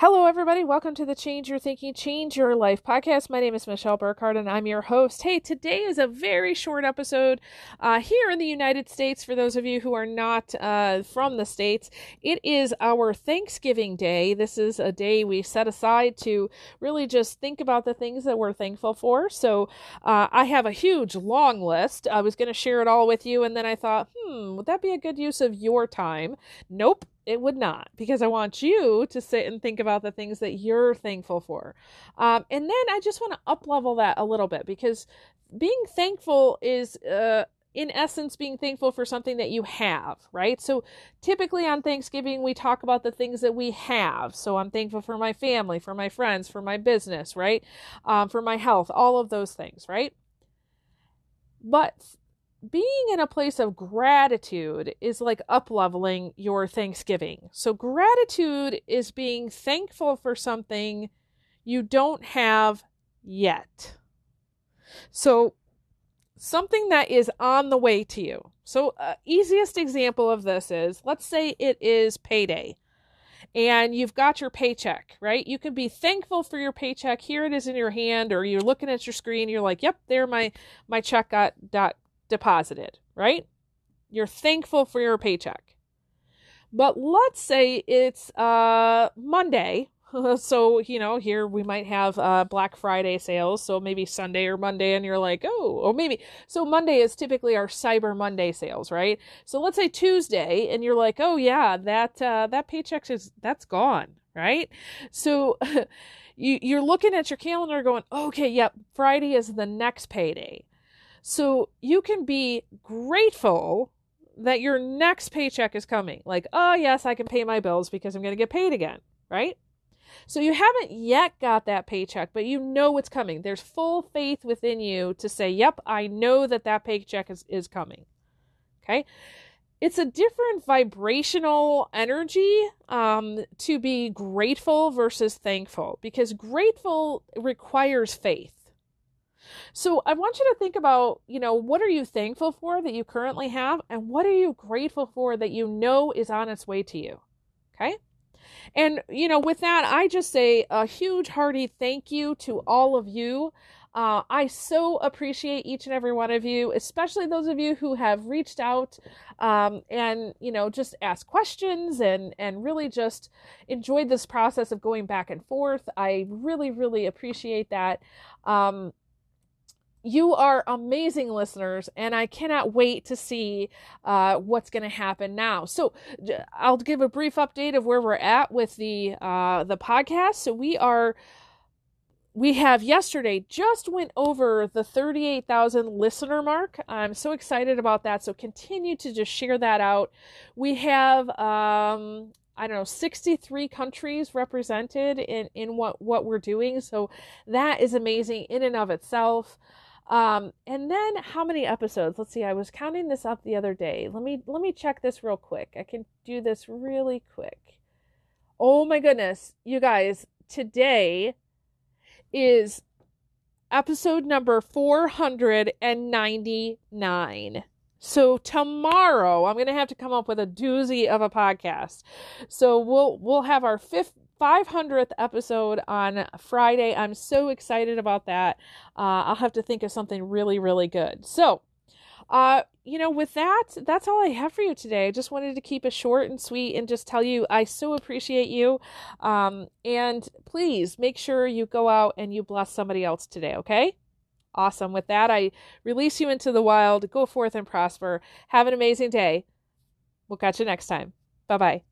Hello, everybody. Welcome to the Change Your Thinking, Change Your Life podcast. My name is Michelle Burkhardt, and I'm your host. Hey, today is a very short episode uh, here in the United States. For those of you who are not uh, from the States, it is our Thanksgiving Day. This is a day we set aside to really just think about the things that we're thankful for. So uh, I have a huge, long list. I was going to share it all with you, and then I thought, hmm, would that be a good use of your time? Nope it would not because I want you to sit and think about the things that you're thankful for. Um, and then I just want to up level that a little bit because being thankful is, uh, in essence, being thankful for something that you have, right? So typically on Thanksgiving, we talk about the things that we have. So I'm thankful for my family, for my friends, for my business, right? Um, for my health, all of those things, right? But being in a place of gratitude is like up leveling your Thanksgiving. So, gratitude is being thankful for something you don't have yet. So, something that is on the way to you. So, uh, easiest example of this is let's say it is payday and you've got your paycheck, right? You can be thankful for your paycheck. Here it is in your hand, or you're looking at your screen. You're like, "Yep, there my my check got got deposited, right? You're thankful for your paycheck. But let's say it's uh, Monday. so, you know, here we might have uh, Black Friday sales. So maybe Sunday or Monday, and you're like, oh, or maybe. So Monday is typically our Cyber Monday sales, right? So let's say Tuesday, and you're like, oh, yeah, that, uh, that paycheck is, that's gone, right? So. you, you're looking at your calendar going, okay, yep, Friday is the next payday. So you can be grateful that your next paycheck is coming. Like, oh, yes, I can pay my bills because I'm going to get paid again, right? So you haven't yet got that paycheck, but you know it's coming. There's full faith within you to say, yep, I know that that paycheck is, is coming. Okay. It's a different vibrational energy um, to be grateful versus thankful because grateful requires faith. So I want you to think about, you know, what are you thankful for that you currently have and what are you grateful for that you know is on its way to you? Okay? And, you know, with that, I just say a huge hearty thank you to all of you. Uh, I so appreciate each and every one of you, especially those of you who have reached out um, and you know just asked questions and and really just enjoyed this process of going back and forth. I really really appreciate that. Um, you are amazing listeners, and I cannot wait to see uh, what's going to happen now. So, I'll give a brief update of where we're at with the uh, the podcast. So, we are we have yesterday just went over the 38,000 listener mark. I'm so excited about that. So continue to just share that out. We have um I don't know 63 countries represented in in what what we're doing. So that is amazing in and of itself. Um, and then how many episodes? Let's see. I was counting this up the other day. Let me let me check this real quick. I can do this really quick. Oh my goodness, you guys! Today is episode number 499. So tomorrow I'm going to have to come up with a doozy of a podcast. So we'll we'll have our fifth 500th episode on Friday. I'm so excited about that. Uh, I'll have to think of something really, really good. So, uh, you know, with that, that's all I have for you today. I just wanted to keep it short and sweet and just tell you I so appreciate you. Um, and please make sure you go out and you bless somebody else today, okay? Awesome. With that, I release you into the wild. Go forth and prosper. Have an amazing day. We'll catch you next time. Bye bye.